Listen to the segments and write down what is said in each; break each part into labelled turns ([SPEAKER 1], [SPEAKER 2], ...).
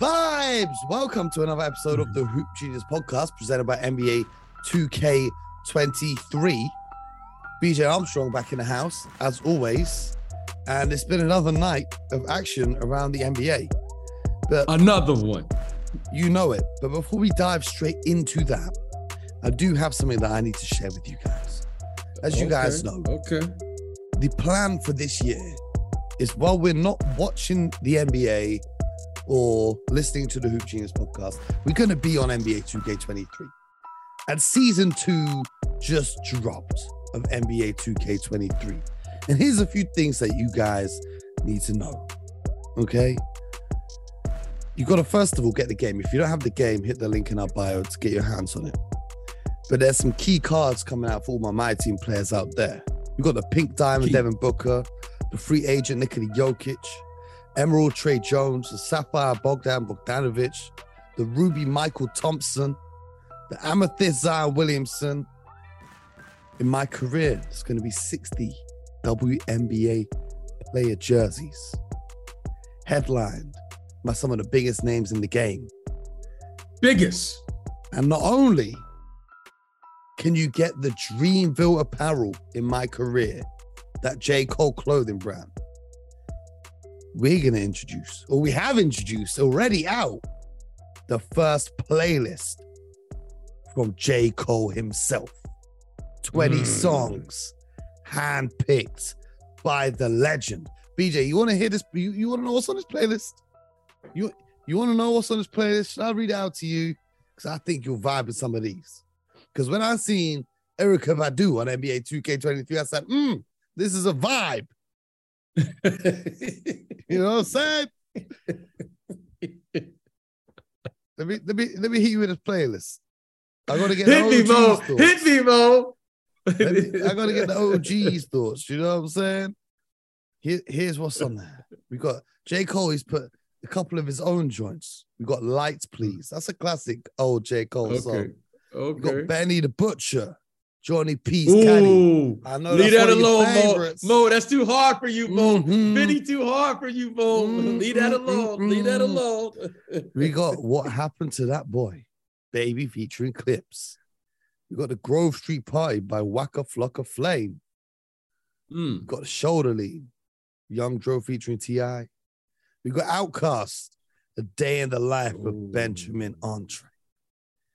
[SPEAKER 1] vibes. Welcome to another episode of the Hoop Genius podcast presented by NBA 2K23. BJ Armstrong back in the house, as always. And it's been another night of action around the NBA. But
[SPEAKER 2] Another one.
[SPEAKER 1] you know it. But before we dive straight into that, I do have something that I need to share with you guys. As you guys know,
[SPEAKER 2] Okay.
[SPEAKER 1] the plan for this year is while we're not watching the NBA or listening to the Hoop Genius podcast, we're going to be on NBA 2K23. And season two just dropped of NBA 2K23. And here's a few things that you guys need to know. Okay? You've got to first of all get the game. If you don't have the game, hit the link in our bio to get your hands on it. But there's some key cards coming out for all my my team players out there. We got the pink diamond
[SPEAKER 2] Key.
[SPEAKER 1] Devin Booker, the free agent Nikola Jokic, Emerald Tre Jones, the sapphire Bogdan Bogdanovic, the ruby Michael Thompson, the amethyst Zion Williamson. In my career, it's going to be 60 WNBA player jerseys, headlined by some of the biggest names in the game.
[SPEAKER 2] Biggest.
[SPEAKER 1] And not only can you get the Dreamville apparel in my career, that J. Cole clothing brand, we're going to introduce, or we have introduced already out, the first playlist from J. Cole himself. 20
[SPEAKER 2] Mm.
[SPEAKER 1] songs handpicked by the legend. BJ, you want to hear this? You, you want to know what's on this playlist? You you want to know what's on this playlist? Should I read it out to you? Because I think you'll vibe with some of these. Because when I seen Erykah Badu on NBA 2K23, I said, hmm, this is a vibe. You know what I'm saying? let me let me let me hit you with this playlist. I gotta get the
[SPEAKER 2] Hit me, Mo.
[SPEAKER 1] Thoughts.
[SPEAKER 2] Hit me, Mo.
[SPEAKER 1] Me- I gotta get the OG's thoughts. You know what I'm saying? Here, here's what's on there. We got J. Cole. He's put a couple of his own joints. We got Lights, Please. That's a classic old J. Cole
[SPEAKER 2] Okay.
[SPEAKER 1] song. We
[SPEAKER 2] Okay.
[SPEAKER 1] got Benny the Butcher, Johnny
[SPEAKER 2] Peace.
[SPEAKER 1] I know
[SPEAKER 2] Leave
[SPEAKER 1] that's
[SPEAKER 2] that
[SPEAKER 1] of
[SPEAKER 2] alone, Mo. Mo, that's too hard for you, Mo.
[SPEAKER 1] Mhm.
[SPEAKER 2] Benny too hard for you, Mo.
[SPEAKER 1] Mm,
[SPEAKER 2] Leave that
[SPEAKER 1] mm,
[SPEAKER 2] alone.
[SPEAKER 1] mm,
[SPEAKER 2] Leave that
[SPEAKER 1] mm.
[SPEAKER 2] alone.
[SPEAKER 1] We got What Happened to That Boy, Baby featuring Clipse. We got the Grove Street Party by Waka Flocka Flame.
[SPEAKER 2] Mm.
[SPEAKER 1] We got the Shoulder Lean, Young Dro featuring T.I. We got OutKast, A Day in the Life
[SPEAKER 2] Ooh.
[SPEAKER 1] of Benjamin André.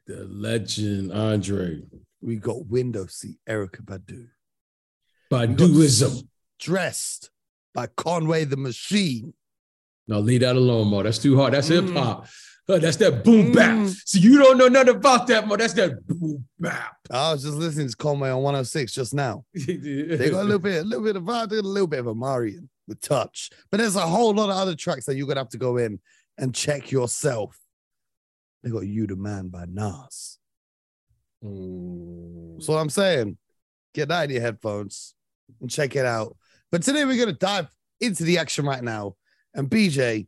[SPEAKER 2] The legend, Andre.
[SPEAKER 1] We got Window Seat, Erykah Badu.
[SPEAKER 2] Baduizm.
[SPEAKER 1] Dressed by Conway the Machine.
[SPEAKER 2] No, leave that alone, Mo. That's too hard. That's
[SPEAKER 1] Mm.
[SPEAKER 2] hip hop. Uh, That's that boom bap.
[SPEAKER 1] Mm.
[SPEAKER 2] See, you don't know nothing about that, Mo. That's that boom bap.
[SPEAKER 1] I was just listening to Conway on 106 just now. They got a little bit, a little bit of vibe, a little bit of a Marian with touch. But there's a whole lot of other tracks that you're gonna have to go in and check yourself. They got You the Man by Nas.
[SPEAKER 2] Mm.
[SPEAKER 1] That's I'm saying. Get that in your headphones and check it out. But today we're gonna dive into the action right now. And BJ,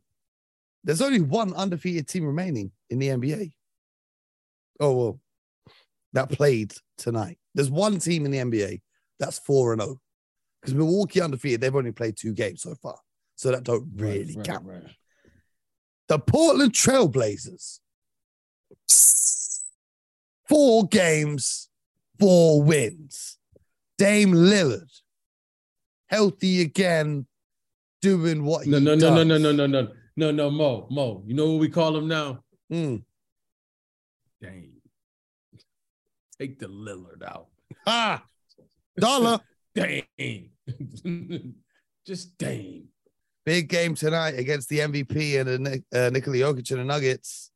[SPEAKER 1] there's only one undefeated team remaining in the NBA. Oh well, that played tonight. There's one team in the NBA that's four and zero. Because Milwaukee undefeated, they've only played two games so far, so that don't
[SPEAKER 2] Right,
[SPEAKER 1] really
[SPEAKER 2] right,
[SPEAKER 1] count.
[SPEAKER 2] right.
[SPEAKER 1] The Portland Trailblazers, four games, four wins. Dame Lillard, healthy again, doing what
[SPEAKER 2] No,
[SPEAKER 1] he
[SPEAKER 2] no, no,
[SPEAKER 1] does.
[SPEAKER 2] no, no, no, no, no, no, no, Mo, Mo. You know what we call him now?
[SPEAKER 1] Mm.
[SPEAKER 2] Dang. Take the Lillard out.
[SPEAKER 1] Ah, dollar.
[SPEAKER 2] Dang. Just dang.
[SPEAKER 1] Big game tonight against the MVP and uh, Nikola Jokic and the Nuggets.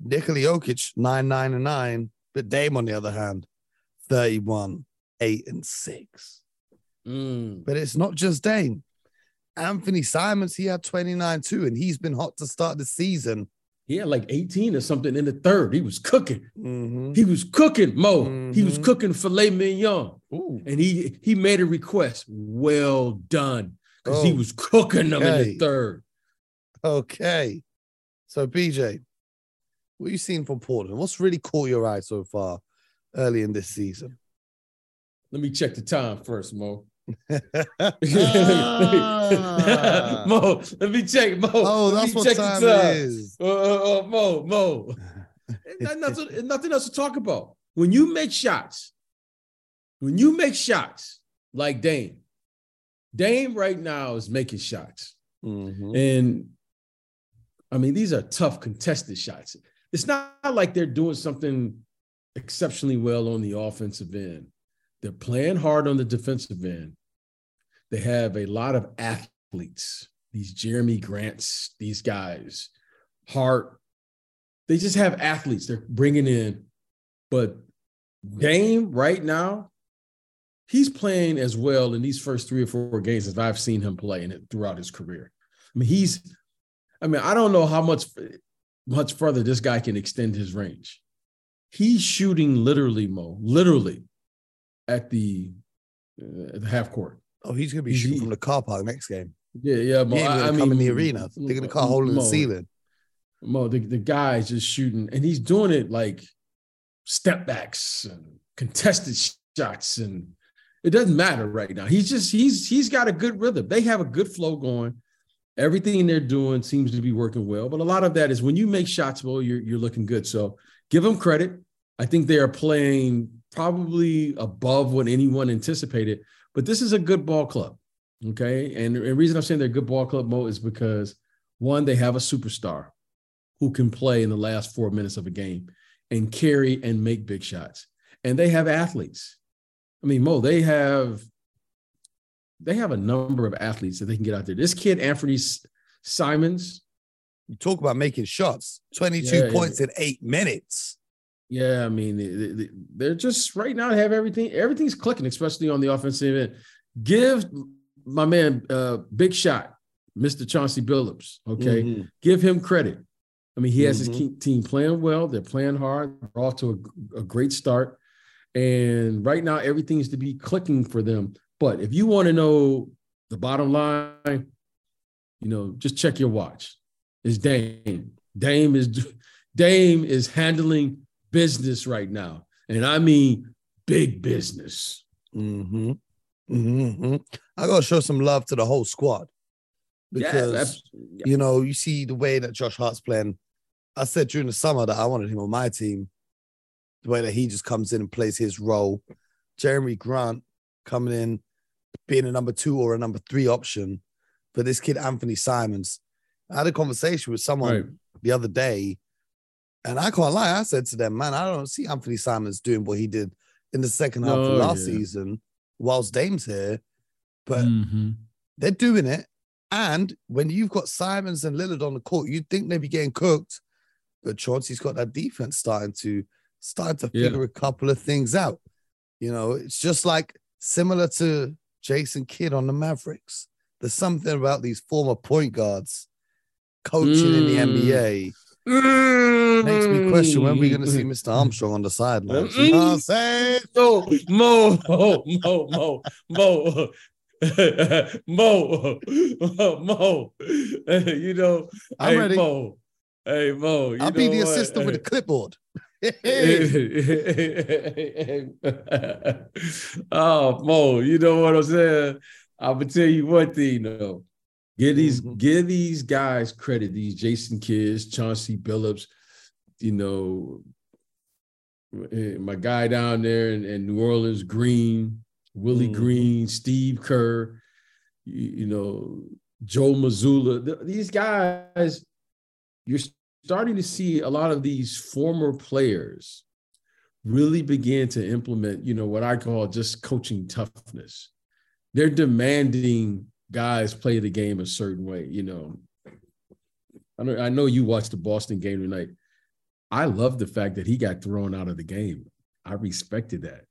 [SPEAKER 1] Nikola Jokic, 9 9 and 9. But Dame, on the other hand, 31 8 and 6.
[SPEAKER 2] Mm.
[SPEAKER 1] But it's not just Dame. Anthony Simons, he had 29 too, and he's been hot to start the season.
[SPEAKER 2] He had like 18 or something in the third. He was cooking.
[SPEAKER 1] Mhm.
[SPEAKER 2] He was cooking, Mo. He was
[SPEAKER 1] Mhm.
[SPEAKER 2] cooking filet mignon.
[SPEAKER 1] Ooh.
[SPEAKER 2] And he he made a request. Well done. Because he
[SPEAKER 1] Oh,
[SPEAKER 2] was cooking them in the third.
[SPEAKER 1] Okay. So, BJ, what you seen from Portland? What's really caught your eye so far early in this season?
[SPEAKER 2] Let me check the time first, Mo.
[SPEAKER 1] Ah.
[SPEAKER 2] Mo, let me check. Mo,
[SPEAKER 1] oh,
[SPEAKER 2] let
[SPEAKER 1] that's
[SPEAKER 2] me
[SPEAKER 1] what
[SPEAKER 2] check the
[SPEAKER 1] time
[SPEAKER 2] time.
[SPEAKER 1] it is.
[SPEAKER 2] Uh, uh, uh, Mo, Mo. Ain't nothing, nothing else to talk about. When you make shots, when you make shots like Dame, Dame right now is making shots.
[SPEAKER 1] Mhm.
[SPEAKER 2] And I mean, these are tough contested shots. It's not like they're doing something exceptionally well on the offensive end. They're playing hard on the defensive end. They have a lot of athletes, these Jerami Grants, these guys, Hart. They just have athletes they're bringing in. But Dame right now, he's playing as well in these first three or four games as I've seen him play in it throughout his career. I mean, he's, I mean, I don't know how much much further this guy can extend his range. He's shooting literally, Mo, literally at the, uh, at the half court.
[SPEAKER 1] Oh, he's gonna be
[SPEAKER 2] He's-
[SPEAKER 1] shooting from the car park next game.
[SPEAKER 2] Yeah, yeah, Mo.
[SPEAKER 1] He
[SPEAKER 2] I,
[SPEAKER 1] gonna
[SPEAKER 2] I
[SPEAKER 1] come in the arena. They're gonna car hole in the ceiling.
[SPEAKER 2] Mo, the, the guy is just shooting, and he's doing it like step backs and contested shots, and it doesn't matter right now. He's just he's he's got a good rhythm. They have a good flow going. Everything they're doing seems to be working well, but a lot of that is when you make shots, well, you're you're looking good. So give them credit. I think they are playing probably above what anyone anticipated, but this is a good ball club. Okay. And the reason I'm saying they're a good ball club, Mo, is because one, they have a superstar who can play in the last four minutes of a game and carry and make big shots. And they have athletes. I mean, Mo, they have they have a number of athletes that they can get out there. This kid, Anthony Simons,
[SPEAKER 1] You talk about making shots. 22
[SPEAKER 2] Yeah, yeah.
[SPEAKER 1] points in eight minutes.
[SPEAKER 2] Yeah, I mean, they- they- they're just right now have everything. Everything's clicking, especially on the offensive end. Give my man uh big shot, Mr. Chauncey Billups. Okay,
[SPEAKER 1] Mhm.
[SPEAKER 2] give him credit. I mean, he has
[SPEAKER 1] Mhm.
[SPEAKER 2] his team playing well. They're playing hard. They're off to a, a great start, and right now everything is to be clicking for them. But if you want to know the bottom line, you know, just check your watch. It's Dame. Dame is Dame is handling business right now, and I mean big business.
[SPEAKER 1] Mm-hmm. Mm-hmm. I gotta show some love to the whole squad because
[SPEAKER 2] yeah,
[SPEAKER 1] you know you see the way that Josh Hart's playing. I said during the summer that I wanted him on my team. The way that he just comes in and plays his role. Jerami Grant coming in, being a number two or a number three option for this kid Anthony Simons. I had a conversation with someone
[SPEAKER 2] right.
[SPEAKER 1] the other day, and I can't lie. I said to them, "Man, I don't see Anthony Simons doing what he did in the second half of
[SPEAKER 2] Oh,
[SPEAKER 1] last
[SPEAKER 2] yeah.
[SPEAKER 1] season, whilst Dame's here." But
[SPEAKER 2] Mhm.
[SPEAKER 1] they're doing it. And when you've got Simons and Lillard on the court, you'd think they'd be getting cooked. But Chauncey's got that defense starting to starting to
[SPEAKER 2] Yeah.
[SPEAKER 1] figure a couple of things out. You know, it's just like similar to Jason Kidd on the Mavericks. There's something about these former point guards coaching in the
[SPEAKER 2] Mm.
[SPEAKER 1] NBA makes me question when we're going to see
[SPEAKER 2] Mm.
[SPEAKER 1] Mr. Armstrong on the sidelines. You know what I'm?
[SPEAKER 2] Mo, Mo, Mo, Mo, Mo, Mo, Mo, Mo. You know,
[SPEAKER 1] I'm
[SPEAKER 2] hey,
[SPEAKER 1] ready.
[SPEAKER 2] Mo, hey Mo. You
[SPEAKER 1] I'll be the assistant with the clipboard.
[SPEAKER 2] oh, Mo, you know what I'm saying? I'm gonna tell you one thing though. Give these
[SPEAKER 1] Mhm.
[SPEAKER 2] give these guys credit, these Jason Kidds, Chauncey Billups, you know, eh, my guy down there in, in New Orleans, Green, Willie
[SPEAKER 1] Mhm.
[SPEAKER 2] Green, Steve Kerr, you, you know, Joe Mazzulla. Th- These guys, you're starting to see a lot of these former players really begin to implement, you know, what I call just coaching toughness. They're demanding guys play the game a certain way, you know. I know, I know you watched the Boston game tonight. I love the fact that he got thrown out of the game. I respected that.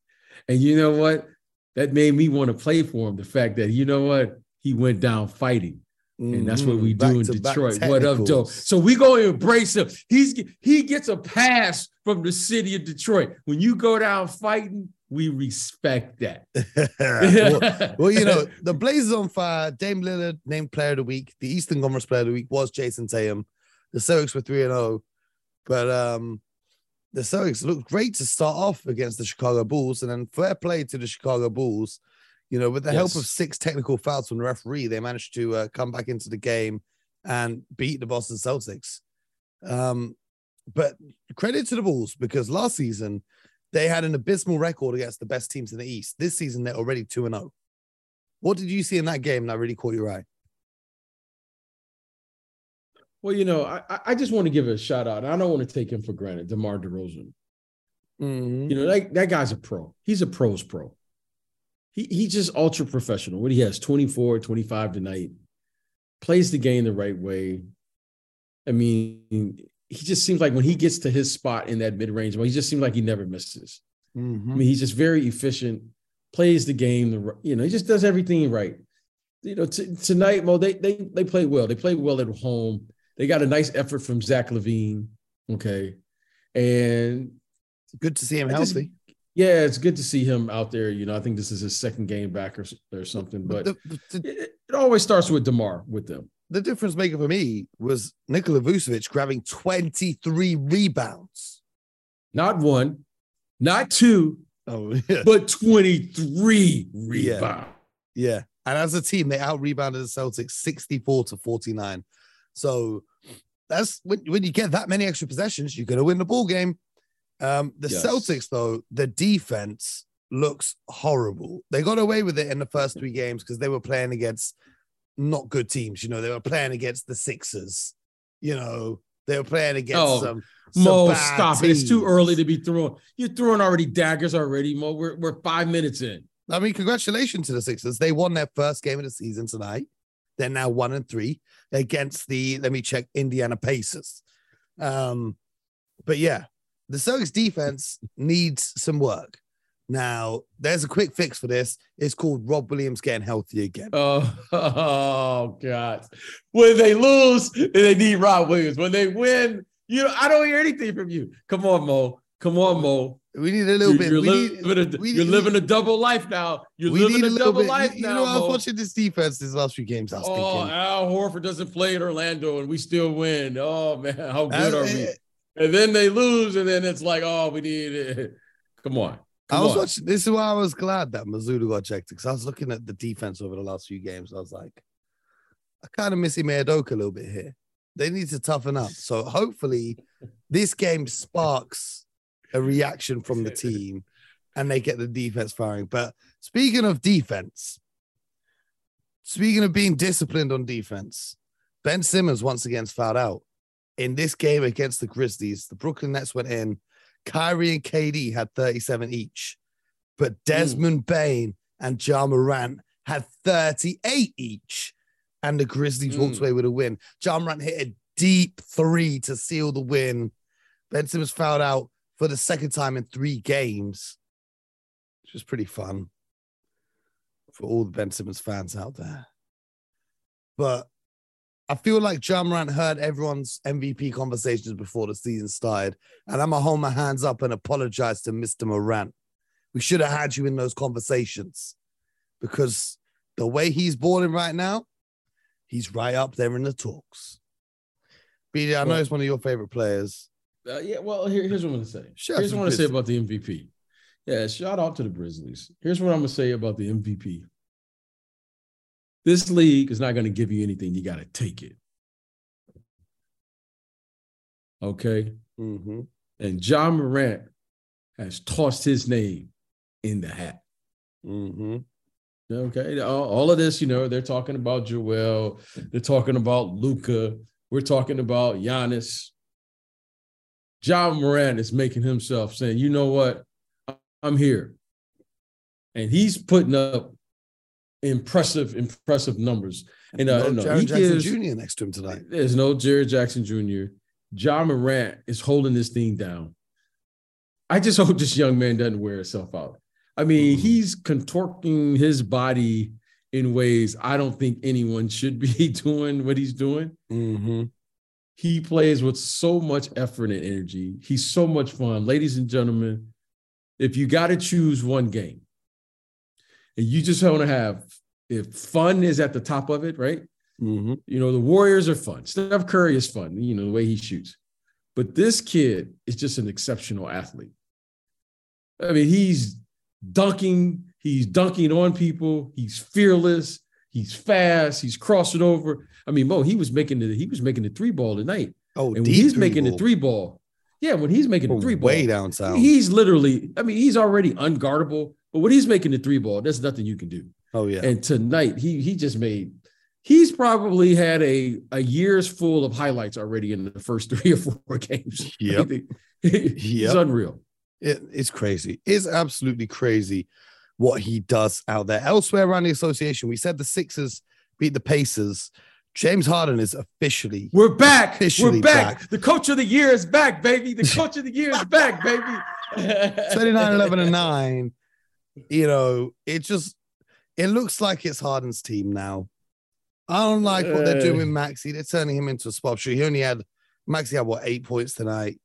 [SPEAKER 2] And you know what? That made me want to play for him. The fact that, you know what? He went down fighting. And that's what
[SPEAKER 1] Mhm.
[SPEAKER 2] we
[SPEAKER 1] Back
[SPEAKER 2] do in Detroit. What up, Joe? So we go embrace him. He's he gets a pass from the city of Detroit. When you go down fighting, we respect that.
[SPEAKER 1] well, well, you know, the Blazers on fire. Dame Lillard named Player of the Week. The Eastern Conference Player of the Week was Jayson Tatum. The Celtics were three and zero, but um, the Celtics looked great to start off against the Chicago Bulls, and then fair play to the Chicago Bulls. You know, with the help of six technical fouls from the referee, they managed to uh, come back into the game and beat the Boston Celtics. Um, but credit to the Bulls because last season they had an abysmal record against the best teams in the East. This season they're already 2 and 0. What did you see in that game that really caught your eye?
[SPEAKER 2] Well, you know, I I- just want to give a shout out. I don't want to take him for granted, DeMar DeRozan.
[SPEAKER 1] Mhm.
[SPEAKER 2] You know, that, that guy's a pro. He's a pro's pro. He he's just ultra professional. What he has 24, 25 tonight, plays the game the right way. I mean, he just seems like when he gets to his spot in that mid-range, well, he just seems like he never misses. I
[SPEAKER 1] Mhm.
[SPEAKER 2] mean, he's just very efficient, plays the game, the you know, he just does everything right. You know, t- tonight, Mo, they they they played well. They played well at home. They got a nice effort from Zach LaVine. Okay. And
[SPEAKER 1] Good to see him
[SPEAKER 2] I just-
[SPEAKER 1] healthy.
[SPEAKER 2] Yeah, it's good to see him out there. You know, I think this is his second game back or, or something, but
[SPEAKER 1] the, the, the,
[SPEAKER 2] it, it always starts with DeMar with them.
[SPEAKER 1] the difference maker for me was Nikola Vucevic grabbing 23 rebounds.
[SPEAKER 2] Not one, not two,
[SPEAKER 1] Oh, yeah.
[SPEAKER 2] but 23
[SPEAKER 1] Yeah.
[SPEAKER 2] rebounds.
[SPEAKER 1] Yeah. And as a team, they out rebounded the Celtics 64 to 49. So that's when, when you get that many extra possessions, you're going to win the ball game. Um, the
[SPEAKER 2] Yes.
[SPEAKER 1] Celtics, though, the defense looks horrible. They got away with it in the first three games because they were playing against not good teams. You know, they were playing against the Sixers. You know, they were playing against
[SPEAKER 2] Oh,
[SPEAKER 1] some, some
[SPEAKER 2] Mo,
[SPEAKER 1] bad
[SPEAKER 2] stop it. It's too early to be throwing. You're throwing already daggers already, Mo. We're, we're five minutes in.
[SPEAKER 1] I mean, congratulations to the Sixers. They won their first game of the season tonight. They're now one and three against the, let me check, Indiana Pacers. Um, but yeah, the Celtics defense needs some work. Now, there's a quick fix for this. It's called Rob Williams getting healthy again.
[SPEAKER 2] Oh, oh God. When they lose, they need Rob Williams. When they win, you know, I don't hear anything from you. Come on, Mo. Come on, Mo.
[SPEAKER 1] We need a little
[SPEAKER 2] You're,
[SPEAKER 1] bit.
[SPEAKER 2] you're living,
[SPEAKER 1] need,
[SPEAKER 2] a,
[SPEAKER 1] we
[SPEAKER 2] you're living a double life now. You're living a,
[SPEAKER 1] a
[SPEAKER 2] double
[SPEAKER 1] bit.
[SPEAKER 2] life
[SPEAKER 1] you,
[SPEAKER 2] now.
[SPEAKER 1] you know, I was watching this defense these last few games. I was
[SPEAKER 2] Oh,
[SPEAKER 1] thinking,
[SPEAKER 2] Al Horford doesn't play in Orlando and we still win. Oh man, how good are we?
[SPEAKER 1] Eh,
[SPEAKER 2] And then they lose, and then it's like, oh, we need it. Come on.
[SPEAKER 1] I was
[SPEAKER 2] on.
[SPEAKER 1] watching. This is why I was glad that Mizzou got checked because I was looking at the defense over the last few games. I was like, I kind of miss Ime Udoka a little bit here. They need to toughen up. So hopefully, this game sparks a reaction from the team, and they get the defense firing. But speaking of defense, speaking of being disciplined on defense, Ben Simmons once again fouled out in this game against the Grizzlies. The Brooklyn Nets went in. Kyrie and KD had 37 each, but Desmond Bane and Ja Morant had 38 each, and the Grizzlies walked
[SPEAKER 2] Mm.
[SPEAKER 1] away with a win. Ja Morant hit a deep three to seal the win. Ben Simmons fouled out for the second time in three games, which was pretty fun for all the Ben Simmons fans out there. But I feel like Ja Morant heard everyone's MVP conversations before the season started, and I'm gonna hold my hands up and apologize to Mr. Morant. We should have had you in those conversations because the way he's balling right now, he's right up there in the talks. BJ, I know
[SPEAKER 2] Well-
[SPEAKER 1] he's one of your favorite players.
[SPEAKER 2] Uh, yeah, well, here, here's what I'm to say.
[SPEAKER 1] Shout out
[SPEAKER 2] here's what I want to say about the MVP. Yeah, shout out to the Grizzlies. Here's what I'm going to say about the MVP. This league is not going to give you anything. You got to take it. Okay.
[SPEAKER 1] Mm-hmm.
[SPEAKER 2] And Ja Morant has tossed his name in the hat.
[SPEAKER 1] Mm-hmm.
[SPEAKER 2] Okay. All, all of this, you know, they're talking about Joel, they're talking about Luka, we're talking about Giannis. John Moran is making himself saying, you know what? I'm here. And he's putting up impressive, impressive numbers. And uh,
[SPEAKER 1] no,
[SPEAKER 2] he
[SPEAKER 1] Jackson
[SPEAKER 2] gives-
[SPEAKER 1] Jr. next to him tonight.
[SPEAKER 2] there's no Jaren Jackson Jr. Ja Morant is holding this thing down. I just hope this young man doesn't wear himself out. I mean,
[SPEAKER 1] Mhm.
[SPEAKER 2] he's contorting his body in ways I don't think anyone should be doing what he's doing.
[SPEAKER 1] Mm-hmm.
[SPEAKER 2] He plays with so much effort and energy. He's so much fun. Ladies and gentlemen, if you got to choose one game and you just want to have, if fun is at the top of it, right?
[SPEAKER 1] Mm-hmm.
[SPEAKER 2] You know, the Warriors are fun. Steph Curry is fun, you know, the way he shoots. But this kid is just an exceptional athlete. I mean, he's dunking, He's dunking on people. He's fearless. He's fast. He's crossing over. I mean, Mo, he was making the he was making the three ball tonight.
[SPEAKER 1] Oh,
[SPEAKER 2] and when he's making ball. the three ball, yeah, when he's making the three ball
[SPEAKER 1] way down south,
[SPEAKER 2] he's literally. I mean, he's already unguardable. But when he's making the three ball, there's nothing you can do.
[SPEAKER 1] Oh yeah.
[SPEAKER 2] And tonight, he he just made. He's probably had a a year's full of highlights already in the first three or four games. He's yep. unreal.
[SPEAKER 1] It, it's crazy. It's absolutely crazy what he does out there. Elsewhere around the association, we said the Sixers beat the Pacers. James Harden is officially
[SPEAKER 2] we're back. Officially we're back. back. The coach of the year is back, baby. The coach of the year is back, baby.
[SPEAKER 1] 29, 11, and 9. You know, it just it looks like it's Harden's team now. I don't like what they're doing with Maxey. They're turning him into a spot shooter. He only had Maxey had what eight points tonight.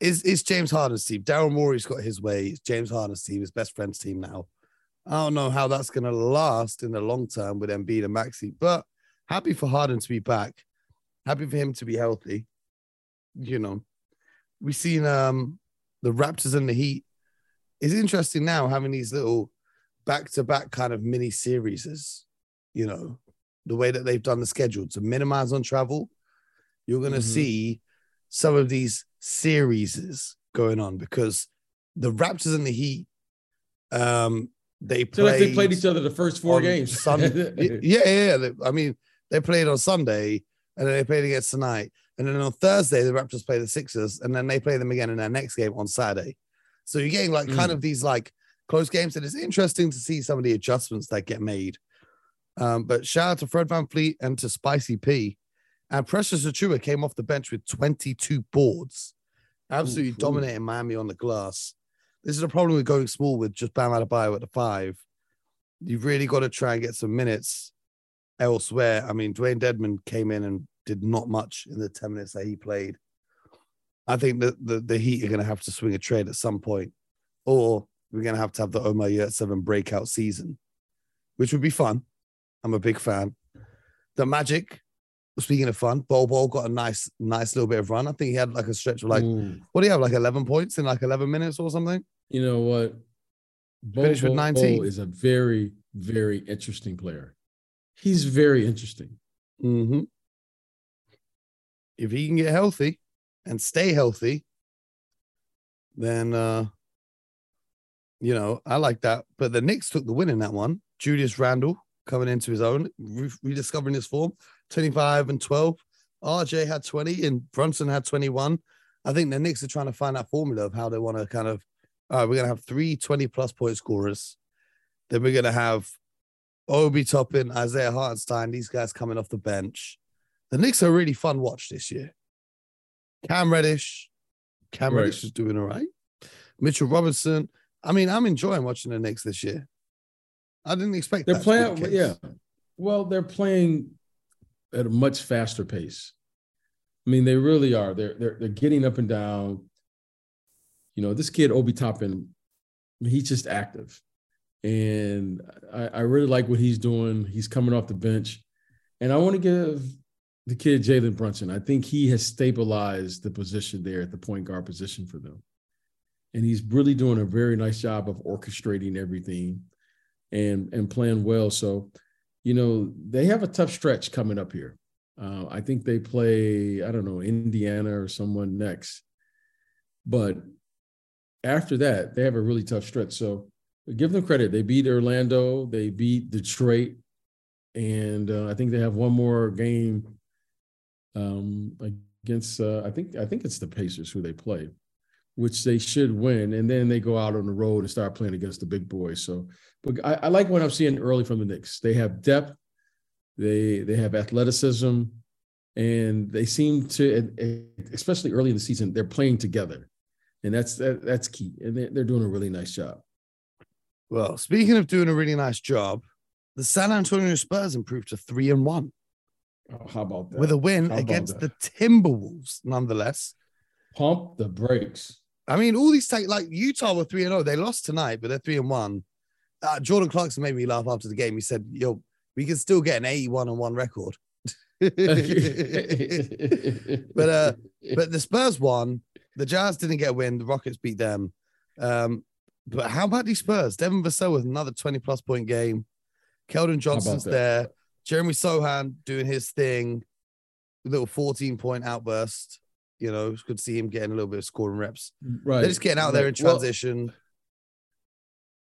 [SPEAKER 1] Is is James Harden's team? Daryl Morey's got his way. It's James Harden's team, his best friend's team now. I don't know how that's going to last in the long term with Embiid and Maxey, but happy for Harden to be back. Happy for him to be healthy. You know, we've seen um the Raptors and the Heat. It's interesting now having these little back to back kind of mini series. You know, the way that they've done the schedule to minimize on travel. You're going to mm-hmm. see some of these series going on because the Raptors and the Heat, um, they played, so like
[SPEAKER 2] they played each other the first four games.
[SPEAKER 1] Sunday, yeah, yeah, yeah. I mean, they played on Sunday and then they played against tonight. And then on Thursday, the Raptors play the Sixers, and then they play them again in their next game on Saturday. So you're getting like mm. kind of these like close games, and it's interesting to see some of the adjustments that get made. Um, but shout out to Fred VanVleet and to Spicy P and Precious Achiuwa came off the bench with 22 boards, absolutely ooh, dominating ooh. Miami on the glass. This is a problem with going small with just Bam Adebayo at the five. You've really got to try and get some minutes elsewhere. I mean, Dewayne Dedmon came in and did not much in the 10 minutes that he played. I think that the, the Heat are going to have to swing a trade at some point, or we're going to have to have the Omer Yurtseven breakout season, which would be fun. I'm a big fan. The Magic, speaking of fun, Bol Bol got a nice, nice little bit of run. I think he had like a stretch of like, Ooh. what do you have, like 11 points in like 11 minutes or something?
[SPEAKER 2] You know what?
[SPEAKER 1] Bol, Finished with 19.
[SPEAKER 2] Bol is a very, very interesting player. He's very interesting.
[SPEAKER 1] Mm-hmm. If he can get healthy and stay healthy, then uh you know, I like that. But the Knicks took the win in that one. Julius Randle coming into his own, re- rediscovering his form. 25 and 12. RJ had 20 and Brunson had 21. I think the Knicks are trying to find that formula of how they want to kind of, all right, we're going to have three 20 plus point scorers. Then we're going to have Obi Toppin, Isaiah Hartenstein, these guys coming off the bench. The Knicks are a really fun watch this year. Cam Reddish, Cam right. Reddish is doing all right. Mitchell Robinson. I mean, I'm enjoying watching the Knicks this year. I didn't expect
[SPEAKER 2] they're playing. The yeah, well, they're playing at a much faster pace. I mean, they really are. They're they're they're getting up and down. You know, this kid Obi Toppin, he's just active, and I, I really like what he's doing. He's coming off the bench, and I want to give the kid Jalen Brunson. I think he has stabilized the position there at the point guard position for them, and he's really doing a very nice job of orchestrating everything, and and playing well. So you know, they have a tough stretch coming up here. Uh, I think they play, I don't know, Indiana or someone next. But after that, they have a really tough stretch. So give them credit. They beat Orlando, they beat Detroit, and uh, I think they have one more game um, against. Uh, I think I think it's the Pacers who they play which they should win, and then they go out on the road and start playing against the big boys. So, but I, I like what I'm seeing early from the Knicks. They have depth, they they have athleticism, and they seem to, especially early in the season, they're playing together, and that's that, that's key. And they're, they're doing a really nice job.
[SPEAKER 1] Well, speaking of doing a really nice job, the San Antonio Spurs improved to three and one.
[SPEAKER 2] Oh, how about that?
[SPEAKER 1] With a win against the Timberwolves, nonetheless.
[SPEAKER 2] Pump the brakes.
[SPEAKER 1] I mean, all these take like Utah were three and zero. Oh. They lost tonight, but they're three and one. Uh, Jordan Clarkson made me laugh after the game. He said, "Yo, we can still get an eighty-one and one record." but uh, but the Spurs won. The Jazz didn't get a win. The Rockets beat them. Um, But how about these Spurs? Devin Vassell with another 20 plus point game. Keldon Johnson's there. Jeremy Sochan doing his thing. Little 14 point outburst. You know, it's good to see him getting a little bit of scoring reps.
[SPEAKER 2] Right.
[SPEAKER 1] They're just getting out there in
[SPEAKER 2] Well,
[SPEAKER 1] transition.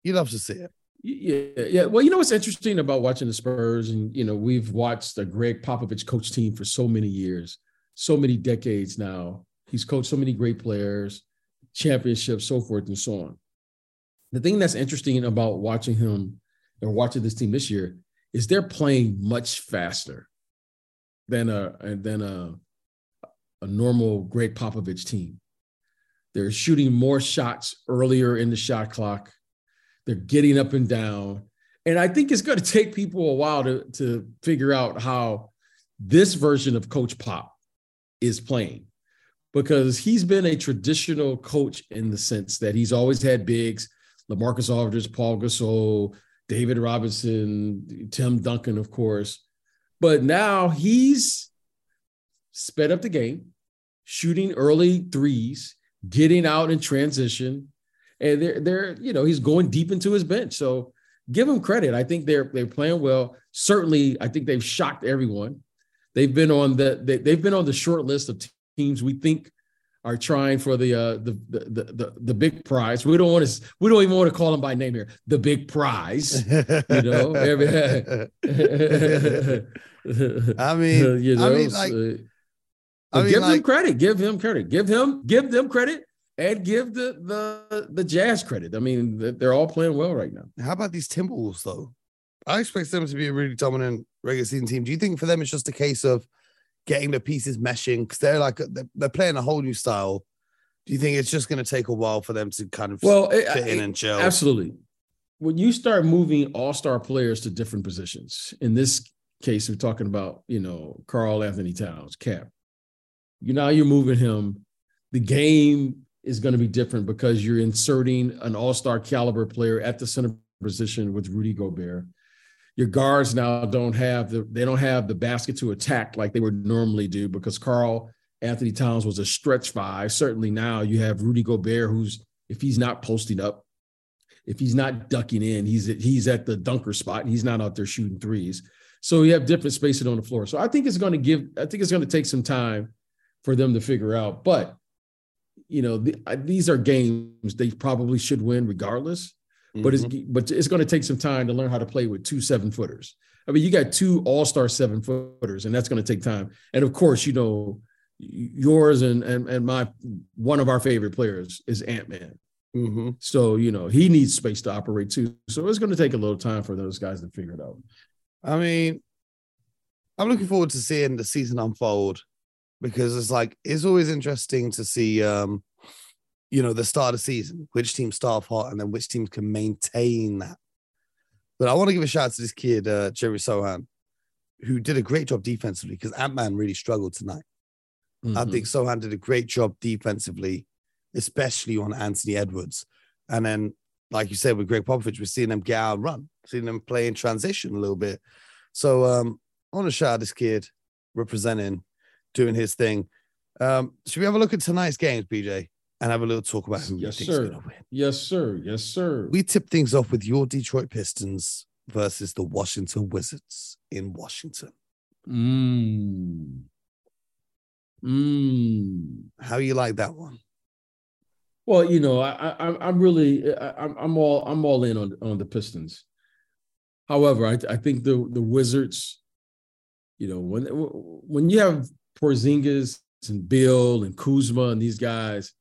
[SPEAKER 1] you love to see it.
[SPEAKER 2] Yeah, yeah. Well, you know what's interesting about watching the Spurs, and you know, we've watched the Gregg Popovich coach team for so many years, so many decades now. He's coached so many great players, championships, so forth and so on. The thing that's interesting about watching him and watching this team this year is they're playing much faster than a than a a normal Gregg Popovich team. They're shooting more shots earlier in the shot clock. They're getting up and down. And I think it's going to take people a while to, to figure out how this version of Coach Pop is playing because he's been a traditional coach in the sense that he's always had bigs, LaMarcus Aldridge, Pau Gasol, David Robinson, Tim Duncan, of course. But now he's sped up the game, shooting early threes, getting out in transition, and they're they're you know he's going deep into his bench. So give him credit. I think they're they're playing well. Certainly, I think they've shocked everyone. They've been on the they, they've been on the short list of teams we think are trying for the uh the the the, the, the big prize. We don't want to we don't even want to call them by name here. The big prize. You know,
[SPEAKER 1] I mean,
[SPEAKER 2] you know,
[SPEAKER 1] I mean, like,
[SPEAKER 2] so-
[SPEAKER 1] I mean,
[SPEAKER 2] give them
[SPEAKER 1] like-
[SPEAKER 2] credit. Give him credit. Give him give them credit, and give the the the Jazz credit. I mean, they're all playing well right now.
[SPEAKER 1] How about these Timberwolves though? I expect them to be a really dominant regular season team. Do you think for them it's just a case of getting the pieces meshing because they're like they're, they're playing a whole new style? Do you think it's just going to take a while for them to kind of
[SPEAKER 2] Well, it-
[SPEAKER 1] fit in
[SPEAKER 2] it-
[SPEAKER 1] and gel?
[SPEAKER 2] Absolutely. When you start moving all-star players to different positions, in this case, we're talking about, you know, Karl Anthony Towns, Cap. You now you're moving him. The game is going to be different because you're inserting an all-star caliber player at the center position with Rudy Gobert. Your guards now don't have the they don't have the basket to attack like they would normally do because Karl Anthony Towns was a stretch five. Certainly now you have Rudy Gobert, who's if he's not posting up, if he's not ducking in, he's he's at the dunker spot. He's not out there shooting threes. So you have different spacing on the floor. So I think it's going to give. I think it's going to take some time for them to figure out. But you know, the, these are games they probably should win regardless. But it's
[SPEAKER 1] Mhm.
[SPEAKER 2] but it's going to take some time to learn how to play with two seven footers. I mean, you got two all star seven footers, and that's going to take time. And of course, you know, yours and and and my one of our favorite players is Ant Man.
[SPEAKER 1] Mhm.
[SPEAKER 2] So, you know, he needs space to operate too. So it's going to take a little time for those guys to figure it out.
[SPEAKER 1] I mean, I'm looking forward to seeing the season unfold because it's like it's always interesting to see um you know the start of the season, which teams start off hot and then which teams can maintain that. But I want to give a shout out to this kid, uh, Jerry Sochan, who did a great job defensively because Ant Man really struggled tonight. I
[SPEAKER 2] Mhm.
[SPEAKER 1] think Sochan did a great job defensively, especially on Anthony Edwards. And then, like you said, with Gregg Popovich, we're seeing them get out and run, seeing them play in transition a little bit. So um, I want to shout out this kid representing, doing his thing. Um, should we have a look at tonight's games, BJ, and have a little talk about who
[SPEAKER 2] Yes,
[SPEAKER 1] we think is
[SPEAKER 2] sir.
[SPEAKER 1] going to win?
[SPEAKER 2] Yes, sir. Yes, sir.
[SPEAKER 1] We tip things off with your Detroit Pistons versus the Washington Wizards in Washington.
[SPEAKER 2] Mm. Mm.
[SPEAKER 1] How you like that one?
[SPEAKER 2] Well, you know, I, I, I'm- really, I, I'm, I'm all, I'm all in on on the Pistons. However, I, I think the the Wizards, you know, when when you have Porzingis and Beal and Kuzma and these guys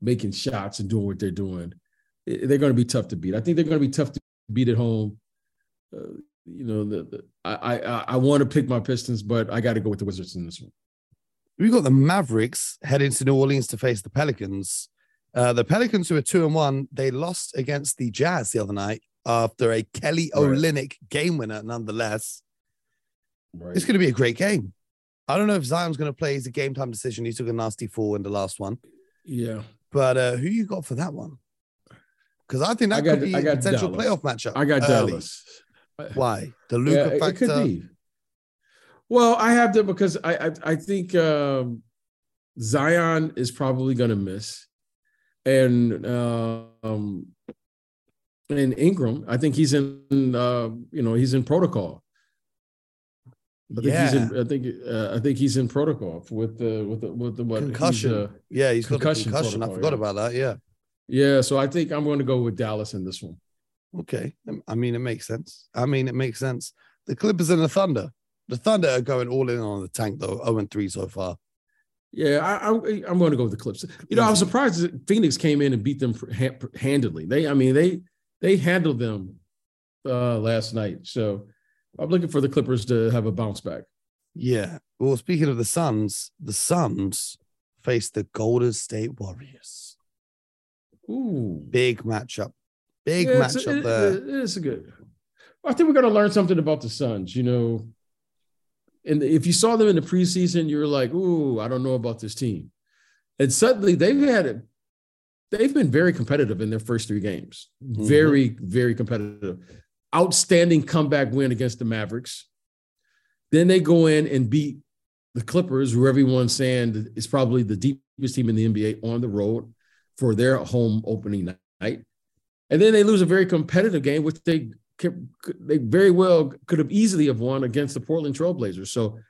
[SPEAKER 2] making shots and doing what they're doing, they're going to be tough to beat. I think they're going to be tough to beat at home. Uh, you know, the, the I I, I want to pick my Pistons, but I got to go with the Wizards in this one.
[SPEAKER 1] We've got the Mavericks heading to New Orleans to face the Pelicans. Uh, the Pelicans, who are two and one, they lost against the Jazz the other night after a Kelly
[SPEAKER 2] Right.
[SPEAKER 1] Olynyk game winner. Nonetheless,
[SPEAKER 2] Right.
[SPEAKER 1] it's going to be a great game. I don't know if Zion's going to play. It's a game time decision. He took a nasty fall in the last one.
[SPEAKER 2] yeah.
[SPEAKER 1] But uh, who you got for that one? Because I think that
[SPEAKER 2] I got-
[SPEAKER 1] could be
[SPEAKER 2] I
[SPEAKER 1] a
[SPEAKER 2] got
[SPEAKER 1] potential
[SPEAKER 2] Dallas.
[SPEAKER 1] playoff matchup.
[SPEAKER 2] I got
[SPEAKER 1] early.
[SPEAKER 2] Dallas.
[SPEAKER 1] Why the Luka
[SPEAKER 2] it-
[SPEAKER 1] factor?
[SPEAKER 2] It could be. Well, I have to because I I, I think um, Zion is probably going to miss, and um, and Ingram. I think he's in, uh, you know, he's in protocol. I think
[SPEAKER 1] Yeah.
[SPEAKER 2] he's in. I think uh, I think he's in protocol with the with the with the what he's,
[SPEAKER 1] concussion.
[SPEAKER 2] uh,
[SPEAKER 1] yeah, he's got a
[SPEAKER 2] concussion
[SPEAKER 1] concussion. I forgot
[SPEAKER 2] yeah.
[SPEAKER 1] about that. Yeah.
[SPEAKER 2] yeah, so I think I'm going to go with Dallas in this one.
[SPEAKER 1] Okay. I mean, it makes sense. I mean, it makes sense. The Clippers and the Thunder. The Thunder are going all in on the tank though. 0 and 3 so far.
[SPEAKER 2] Yeah, I, I, I'm going to go with the Clips. You know, I was surprised that Phoenix came in and beat them ha- handedly. They, I mean, they they handled them uh, last night. So I'm looking for the Clippers to have a bounce back.
[SPEAKER 1] Yeah. Well, speaking of the Suns, the Suns face the Golden State Warriors.
[SPEAKER 2] Ooh,
[SPEAKER 1] Big matchup. Big
[SPEAKER 2] Yeah,
[SPEAKER 1] matchup
[SPEAKER 2] it-
[SPEAKER 1] there.
[SPEAKER 2] it- it's a good. I think we're going to learn something about the Suns. You know, and if you saw them in the preseason, you were like, "Ooh, I don't know about this team," and suddenly they've had it. They've been very competitive in their first three games.
[SPEAKER 1] Mm-hmm.
[SPEAKER 2] Very, very competitive. Outstanding comeback win against the Mavericks. Then they go in and beat the Clippers, who everyone's saying is probably the deepest team in the NBA on the road for their home opening night. And then they lose a very competitive game, which they they very well could have easily have won against the Portland Trailblazers. So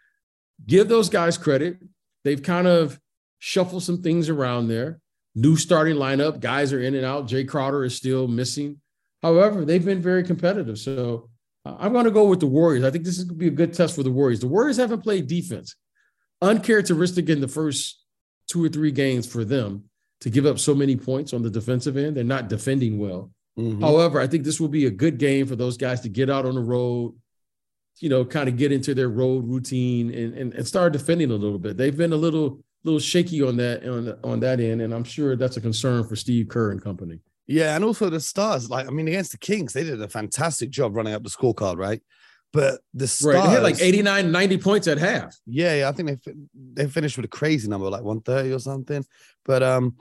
[SPEAKER 2] give those guys credit. They've kind of shuffled some things around there. New starting lineup, guys are in and out. Jae Crowder is still missing. However, they've been very competitive. So uh, I'm going to go with the Warriors. I think this is going to be a good test for the Warriors. The Warriors haven't played defense. Uncharacteristic in the first two or three games for them to give up so many points on the defensive end. They're not defending well.
[SPEAKER 1] Mhm.
[SPEAKER 2] However, I think this will be a good game for those guys to get out on the road, you know, kind of get into their road routine and, and, and start defending a little bit. They've been a little little shaky on that on on that end, and I'm sure that's a concern for Steve Kerr and company.
[SPEAKER 1] Yeah, and also the Stars. Like, I mean, against the Kings, they did a fantastic job running up the scorecard, right? But the Stars,
[SPEAKER 2] Right. They had like 89, 90 points at half.
[SPEAKER 1] Yeah, yeah, I think they they finished with a crazy number, like 130 or something. But um,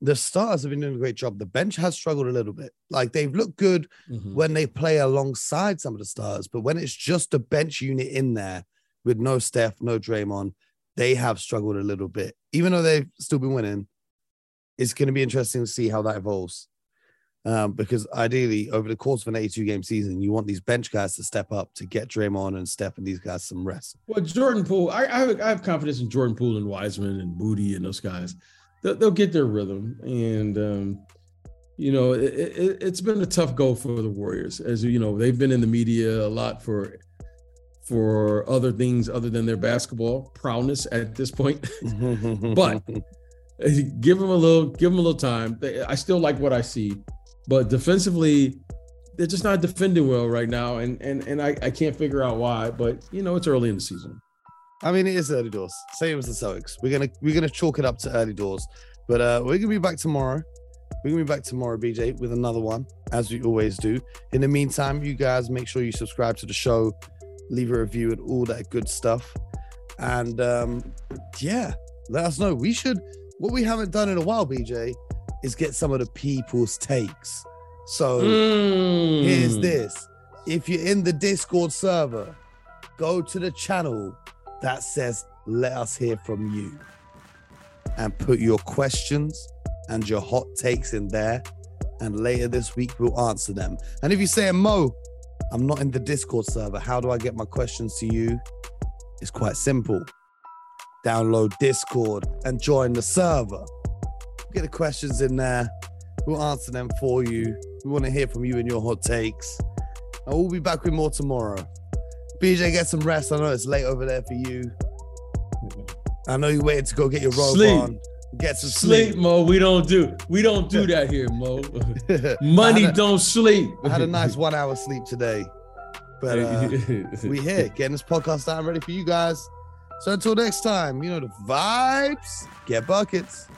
[SPEAKER 1] the Stars have been doing a great job. The bench has struggled a little bit. Like they've looked good
[SPEAKER 2] Mhm.
[SPEAKER 1] when they play alongside some of the stars, but when it's just a bench unit in there with no Steph, no Draymond, they have struggled a little bit. Even though they've still been winning, it's going to be interesting to see how that evolves. Um, because ideally, over the course of an 82 game season, you want these bench guys to step up to get Draymond and Steph and these guys some rest.
[SPEAKER 2] Well, Jordan Poole, I, I, have, I have confidence in Jordan Poole and Wiseman and Moody and those guys. They'll, they'll get their rhythm. And, um, you know, it, it, it's been a tough go for the Warriors. As you know, they've been in the media a lot for for other things other than their basketball prowess at this point. But- give them a little, give them a little time. I still like what I see, but defensively, they're just not defending well right now, and and and I, I can't figure out why. But you know, it's early in the season.
[SPEAKER 1] I mean, it is early doors. Same as the Celtics. We're gonna we're gonna chalk it up to early doors. But uh we're gonna be back tomorrow. We're gonna be back tomorrow, BJ, with another one, as we always do. In the meantime, you guys make sure you subscribe to the show, leave a review and all that good stuff. And um yeah, let us know. We should what we haven't done in a while, BJ, is get some of the people's takes. So Here's
[SPEAKER 2] Mm.
[SPEAKER 1] this. If you're in the Discord server, go to the channel that says let us hear from you and put your questions and your hot takes in there. And later this week, we'll answer them. And if you say, Mo, I'm not in the Discord server, how do I get my questions to you? It's quite simple. Download Discord and join the server. Get the questions in there. We'll answer them for you. We want to hear from you and your hot takes. And we'll be back with more tomorrow. BJ, get some rest. I know it's late over there for you. I know you waited to go get your robe
[SPEAKER 2] Sleep.
[SPEAKER 1] on. Get some
[SPEAKER 2] sleep,
[SPEAKER 1] sleep.
[SPEAKER 2] Mo. We don't do we don't do that here, Mo. Money
[SPEAKER 1] a-
[SPEAKER 2] don't sleep.
[SPEAKER 1] I had a nice one hour sleep today. But uh, we here getting this podcast out and ready for you guys. So until next time, you know the vibes. Get buckets.